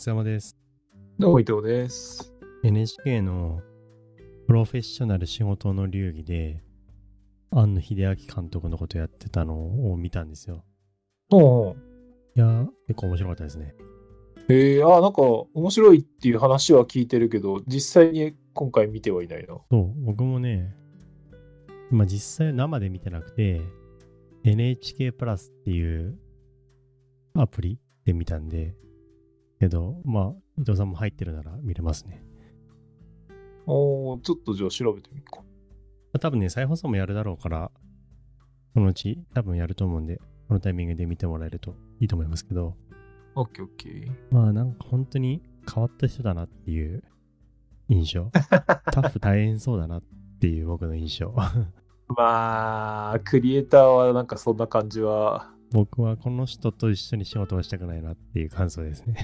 松山です。どうも伊藤です。NHK のプロフェッショナル仕事の流儀で、庵野秀明監督のことやってたのを見たんですよ。おういやー、結構面白かったですね。ええあ、なんか面白いっていう話は聞いてるけど、実際に今回見てはいないな。そう、僕もね、まあ実際生で見てなくて、NHK プラスっていうアプリで見たんで、けど、まあ、伊藤さんも入ってるなら見れますね。おーちょっとじゃあ調べてみようか。まあ多分ね、再放送もやるだろうから、そのうち多分やると思うんで、このタイミングで見てもらえるといいと思いますけど、オッケーオッケー。まあなんか本当に変わった人だなっていう印象。タフ大変そうだなっていう僕の印象。まあ、クリエイターはなんかそんな感じは。僕はこの人と一緒に仕事をしたくないなっていう感想ですね。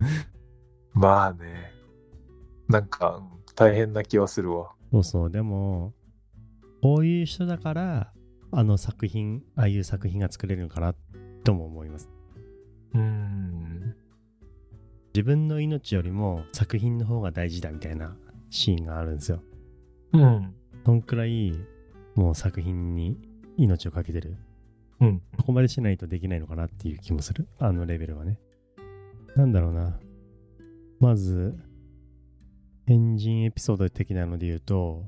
まあね。なんかうん大変な気はするわ。そうそう、でも、こういう人だから、あの作品、ああいう作品が作れるのかなとも思います。うーん。自分の命よりも作品の方が大事だみたいなシーンがあるんですよ。うん。そんくらい、もう作品に命をかけてる。うん。ここまでしないとできないのかなっていう気もする。あのレベルはね。なんだろうな。まず、エンジンエピソード的なので言うと、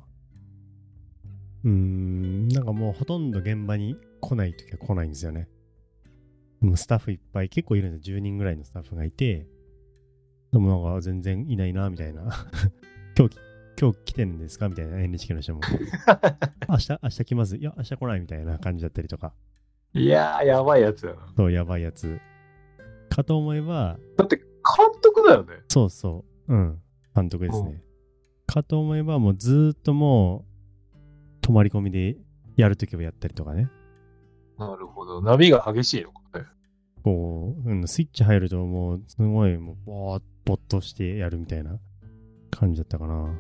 うーん、なんかもうほとんど現場に来ないときは来ないんですよね。スタッフいっぱい、結構いるんですよ。10人ぐらいのスタッフがいて、でもなんか全然いないな、みたいな。今日、今日来てるんですかみたいな NHK の人も。明日、明日来ます。いや、明日来ないみたいな感じだったりとか。いやー、やばいやつやな。そう、やばいやつ。かと思えば、だって監督だよね。そうそう、うん、監督ですうね。かと思えば、もうずーっともう、泊まり込みでやるときはやったりとかね。なるほど。波が激しいのかね。こう、うん、スイッチ入るともう、すごい、もう、ぼーっぼっとしてやるみたいな感じだったかな。うん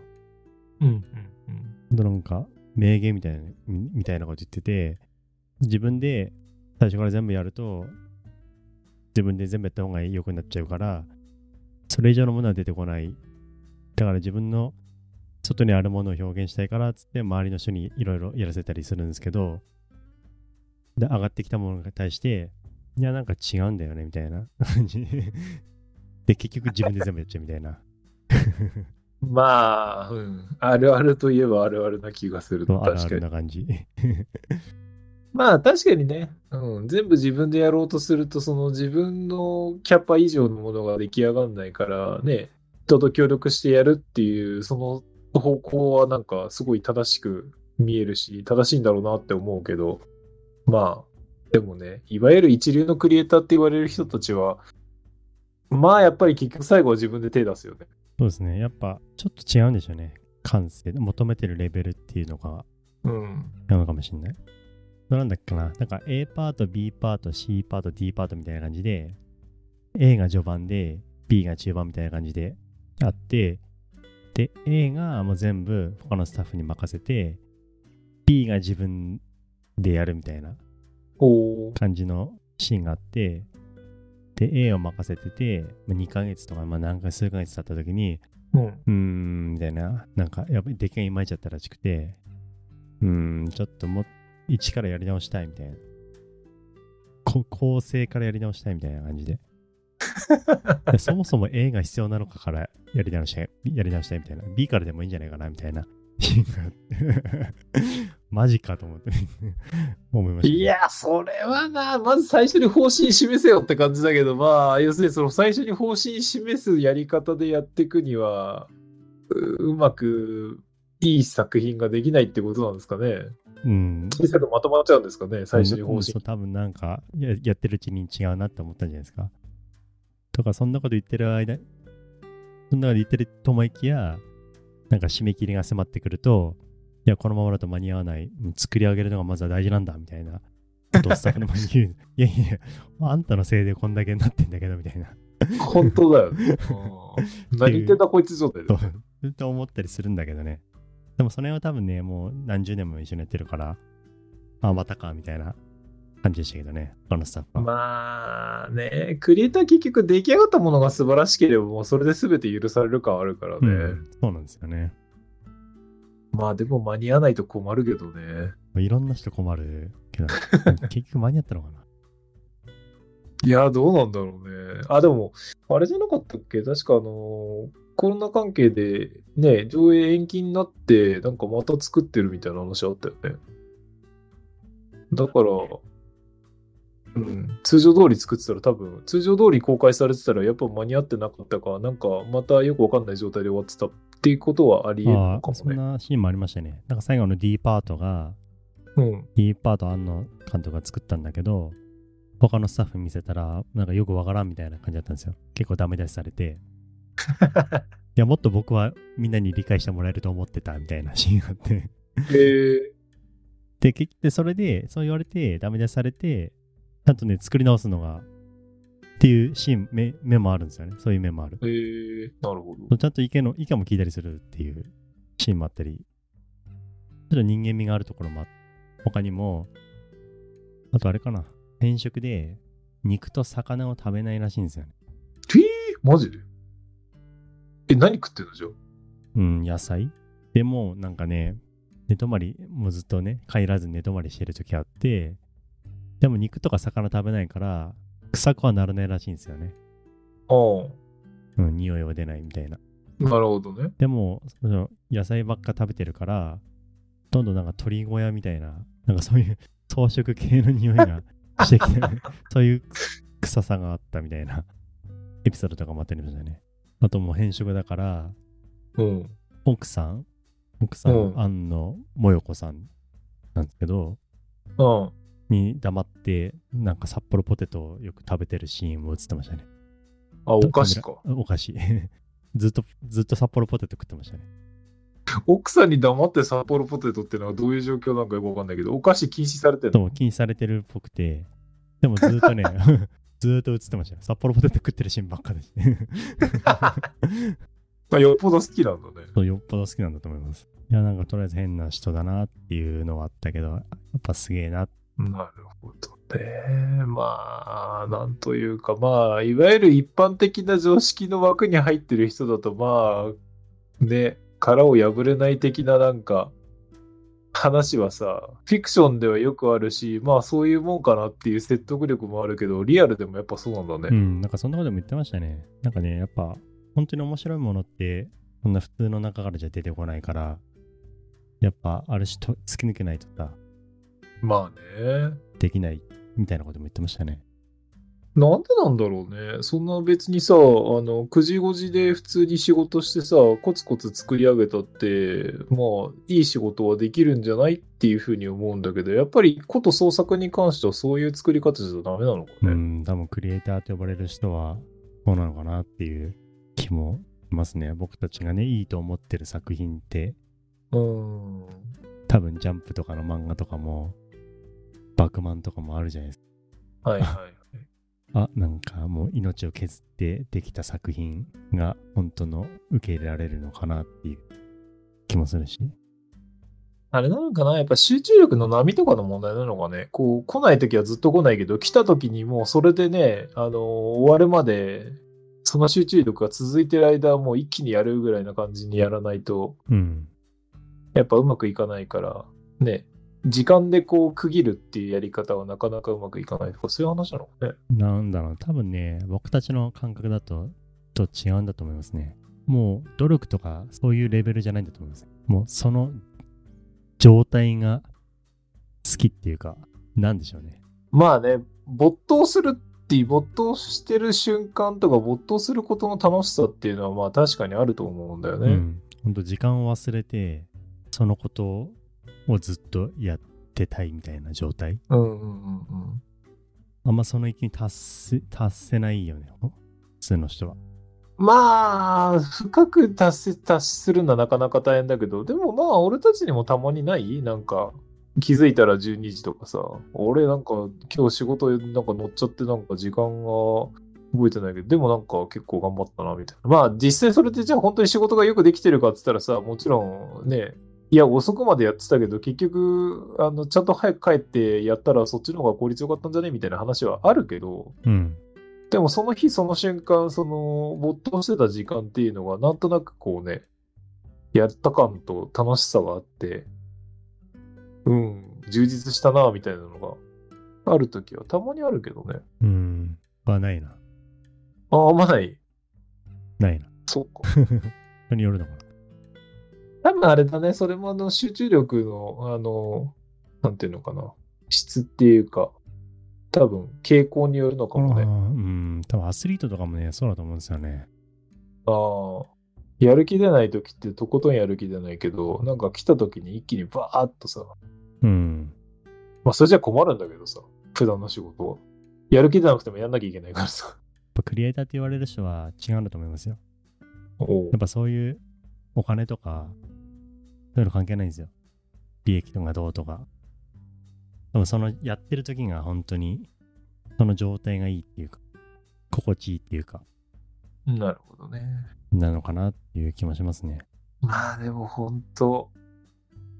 うんうん。ほんとなんか、名言みたいな、みみたいなこと言ってて、自分で最初から全部やると、自分で全部やった方が良くなっちゃうから、それ以上のものは出てこない。だから自分の外にあるものを表現したいからっつって周りの人にいろいろやらせたりするんですけど、で、上がってきたものに対して、いや、なんか違うんだよね、みたいな感じ。で、結局自分で全部やっちゃうみたいな。まあ、うん。あるあるといえばあるあるな気がする。そうあるある確かに。な感じ。まあ確かにね、うん、全部自分でやろうとすると、その自分のキャパ以上のものが出来上がんないからね、人と協力してやるっていう、その方向はなんかすごい正しく見えるし、正しいんだろうなって思うけど、まあ、でもね、いわゆる一流のクリエイターって言われる人たちは、まあやっぱり結局最後は自分で手出すよね。そうですね。やっぱちょっと違うんでしょうね。感性で求めてるレベルっていうのがうん。違うのかもしれない。なんだっけな。なんか A パート、B パート、C パート、D パートみたいな感じで、A が序盤で、B が中盤みたいな感じであって、で、A がもう全部他のスタッフに任せて、B が自分でやるみたいな感じのシーンがあって、で、A を任せてて、まあ2ヶ月とか、まあ何か数ヶ月経った時に、うん。うーん、みたいな。なんか、やっぱり出来がいまいちゃったらしくて、うーん、ちょっともう、一からやり直したいみたいな。こ構成からやり直したいみたいな感じで。でそもそも A が必要なのかからやり直したい、やり直したいみたいな。B からでもいいんじゃないかなみたいな。マジかと思って 思いました、いや、それはな、まず最初に方針示せよって感じだけど、まあ、要するにその最初に方針示すやり方でやっていくには、ううまくいい作品ができないってことなんですかね。うん。小さくまとまっちゃうんですかね、最初に方針。多分なんかややってるうちに違うなって思ったんじゃないですか。とかそんなこと言ってる間そんなこと言ってると思いきやなんか締め切りが迫ってくるといやこのままだと間に合わない。うん作り上げるのがまずは大事なんだみたいな。ことをスタッフの前に言う。いやいやあんたのせいでこんだけになってんだけどみたいな。本当だよね。うん何言ってんだこいつ状態だそう。ずっと思ったりするんだけどねでもその辺は多分ねもう何十年も一緒にやってるからあまたかみたいな感じでしたけどね、他のスタッフは。まあね、クリエイター結局出来上がったものが素晴らしければもうそれで全て許される感あるからね。うん、そうなんですよね。まあでも間に合わないと困るけどね。いろんな人困るけど、結局間に合ったのかな。いや、どうなんだろうね。あ、でも、あれじゃなかったっけ？確かあのコロナ関係でね、上映延期になって、なんかまた作ってるみたいな話あったよね。だから、うん、通常通り作ってたら多分、通常通り公開されてたらやっぱ間に合ってなかったか、なんかまたよくわかんない状態で終わってたっていうことはあり得るかもね。そんなシーンもありましたね。なんか最後の D パートが、うん。D パート庵野監督が作ったんだけど、他のスタッフ見せたら、なんかよくわからんみたいな感じだったんですよ。結構ダメ出しされて。いや、もっと僕はみんなに理解してもらえると思ってたみたいなシーンがあって。えで、結局、それで、そう言われて、ダメ出しされて、ちゃんとね、作り直すのが、っていうシーン、目目もあるんですよね。そういう面もある。ー、えー、なるほど。ちゃんと意見の、意見も聞いたりするっていうシーンもあったり、ちょっと人間味があるところもあ他にも、あとあれかな、転職で肉と魚を食べないらしいんですよね。えー、マジで？え、何食ってんのじゃあ？うん、野菜？でも、なんかね、寝泊まり、もうずっとね、帰らず寝泊まりしてる時あって、でも肉とか魚食べないから、臭くはならないらしいんですよね。あうん、匂いは出ないみたいな。あ、なるほどね。でも、その野菜ばっか食べてるから、どんどんなんか鳥小屋みたいな、なんかそういう草食系の匂いがしてきて、そういう臭さがあったみたいなエピソードとかもあったりましたね。あともう変色だから、うん。奥さん奥さん、うん庵野もよこさんなんですけど、うん。に黙って、なんか札幌ポテトをよく食べてるシーンも映ってましたね。あ、お菓子か。お菓子。ずっと、ずっと札幌ポテト食ってましたね。奥さんに黙って札幌ポテトってのはどういう状況なんかよくわかんないけど、お菓子禁止されてるの？とも禁止されてるっぽくて、でもずっとね、ずーっと映ってましたよ。札幌ポテト食ってるシーンばっかで まあ、よっぽど好きなんだね。そうよっぽど好きなんだと思います。いや、なんかとりあえず変な人だなっていうのはあったけど、やっぱすげえな。なるほどね。まあ、なんというか、まあ、いわゆる一般的な常識の枠に入ってる人だと、まあ、ね、殻を破れない的ななんか、話はさ、フィクションではよくあるし、まあそういうもんかなっていう説得力もあるけど、リアルでもやっぱそうなんだね。うん、なんかそんなことも言ってましたね。なんかね、やっぱ本当に面白いものって、そんな普通の中からじゃ出てこないから、やっぱある種と突き抜けないとさ、まあね。できないみたいなことも言ってましたね。なんでなんだろうね。そんな別にさ、あの、9時5時で普通に仕事してさ、コツコツ作り上げたって、まあ、いい仕事はできるんじゃないっていうふうに思うんだけど、やっぱりこと創作に関してはそういう作り方じゃダメなのかね。うん、多分クリエイターと呼ばれる人はそうなのかなっていう気もしますね。僕たちがね、いいと思ってる作品って、うん。多分ジャンプとかの漫画とかも、バクマンとかもあるじゃないですか。はいはい。あ、なんかもう命を削ってできた作品が本当の受け入れられるのかなっていう気もするし。あれなのかなやっぱ集中力の波とかの問題なのかねこう、来ないときはずっと来ないけど、来たときにもうそれでね、あの終わるまで、その集中力が続いてる間はもう一気にやるぐらいな感じにやらないと、うん。やっぱうまくいかないから、ね、時間でこう区切るっていうやり方はなかなかうまくいかないとか、そういう話なのかね。なんだろう、多分ね、僕たちの感覚だと、と違うんだと思いますね。もう努力とかそういうレベルじゃないんだと思います。もうその状態が好きっていうか、なんでしょうね。まあね、没頭するっていう、没頭してる瞬間とか、没頭することの楽しさっていうのは、まあ確かにあると思うんだよね。うん。ほんと時間を忘れて、そのことをずっとやってたいみたいな状態。うんうんうんうん。あんまその域に達せ達せないよね。普通の人は。まあ、深く達せ、達するのはなかなか大変だけど、でもまあ、俺たちにもたまにない？なんか、気づいたら12時とかさ、俺なんか今日仕事なんか乗っちゃってなんか時間が覚えてないけど、でもなんか結構頑張ったなみたいな。まあ実際それでじゃあ本当に仕事がよくできてるかって言ったらさ、もちろんね、いや、遅くまでやってたけど、結局、あの、ちゃんと早く帰ってやったらそっちの方が効率よかったんじゃねみたいな話はあるけど、うん。でもその日その瞬間、その、没頭してた時間っていうのが、なんとなくこうね、やった感と楽しさがあって、うん、充実したな、みたいなのがあるときはたまにあるけどね。うん。はないな。あ、あんまない。ないな。そうか。人によるのかな。多分あれだね、それもあの集中力の、あの、なんていうのかな、質っていうか、多分傾向によるのかもね。うん。多分アスリートとかもね、そうだと思うんですよね。ああ、やる気出ない時ってとことんやる気出ないけど、なんか来た時に一気にバーッとさ、うん。まあそれじゃ困るんだけどさ、普段の仕事を。やる気出なくてもやんなきゃいけないからさ。やっぱクリエイターって言われる人は違うんだと思いますよ。おうやっぱそういうお金とか、そういうの関係ないんですよ。利益とかどうとか。でもそのやってる時が本当に、その状態がいいっていうか、心地いいっていうか、なるほどね。なのかなっていう気もしますね。まあでも本当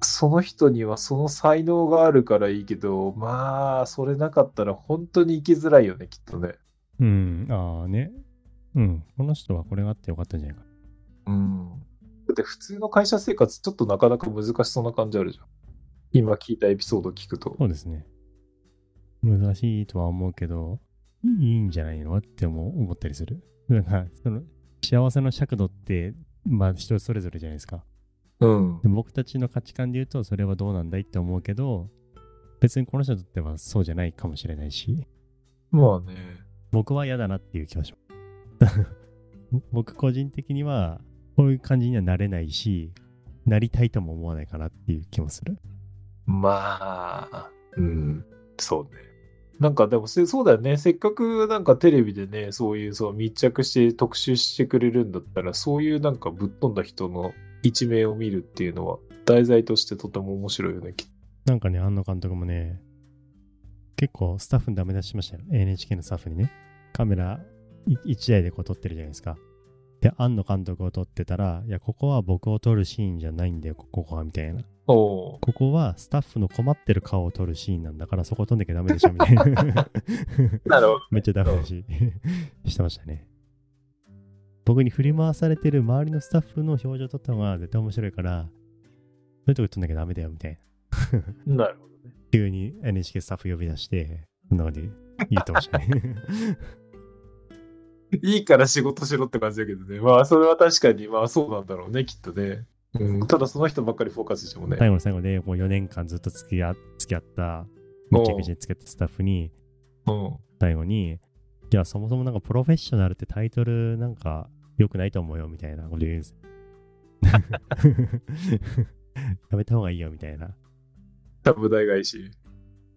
その人にはその才能があるからいいけど、まあ、それなかったら本当に生きづらいよね、きっとね。うん、ああね。うん、この人はこれがあってよかったんじゃないか。うん。だって普通の会社生活ちょっとなかなか難しそうな感じあるじゃん。今聞いたエピソード聞くと。そうですね。難しいとは思うけど、いいんじゃないのって思う思ったりする。なんか、その、幸せの尺度って、まあ人それぞれじゃないですか。うん。で僕たちの価値観で言うと、それはどうなんだいって思うけど、別にこの人にとってはそうじゃないかもしれないし、まあね。僕は嫌だなっていう気がします。僕個人的には、こういう感じにはなれないし、なりたいとも思わないかなっていう気もする。まあ、うん。そうね。なんかでもせそうだよね。せっかくなんかテレビでね、そういうそう密着して特集してくれるんだったら、そういうなんかぶっ飛んだ人の一面を見るっていうのは題材としてとても面白いよね。きっなんかね、庵野監督もね、結構スタッフにダメ出ししましたよ。NHK のスタッフにね。カメラ1台でこう撮ってるじゃないですか。で、庵野監督を撮ってたら、いや、ここは僕を撮るシーンじゃないんだよ、ここは、みたいな。ここはスタッフの困ってる顔を撮るシーンなんだから、そこ撮んなきゃダメでしょ、みたいな。なるほど。めっちゃダメ出ししてましたね。僕に振り回されてる周りのスタッフの表情撮った方が絶対面白いから、そういうとこ撮んなきゃダメだよ、みたいな。なるほどね。急に NHK スタッフ呼び出して、そんな感じで言ってましたね。いいから仕事しろって感じだけどね。まあ、それは確かに、まあそうなんだろうね、きっとね。うん、ただその人ばっかりフォーカスしてもね。最後の最後で、もう4年間ずっと付き合付き合った、密着して付き合ったスタッフに、うん。最後に、いや、そもそもなんかプロフェッショナルってタイトルなんか良くないと思うよ、みたいなこと言うんです。やめた方がいいよ、みたいな。多分大返し。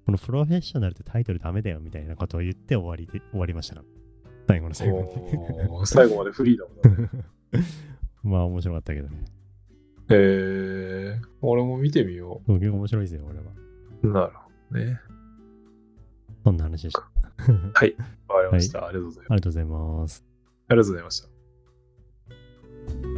このプロフェッショナルってタイトルダメだよ、みたいなことを言って終わりで終わりましたから。最後の最後に。最後までフリーダムだね。まあ面白かったけどね。へえー、俺も見てみよそう結構面白いですよ、俺は。う。なるほどね。そんな話でした。あはい。わかりました。ありがとうございます。りがとうございます。ありがとうございました。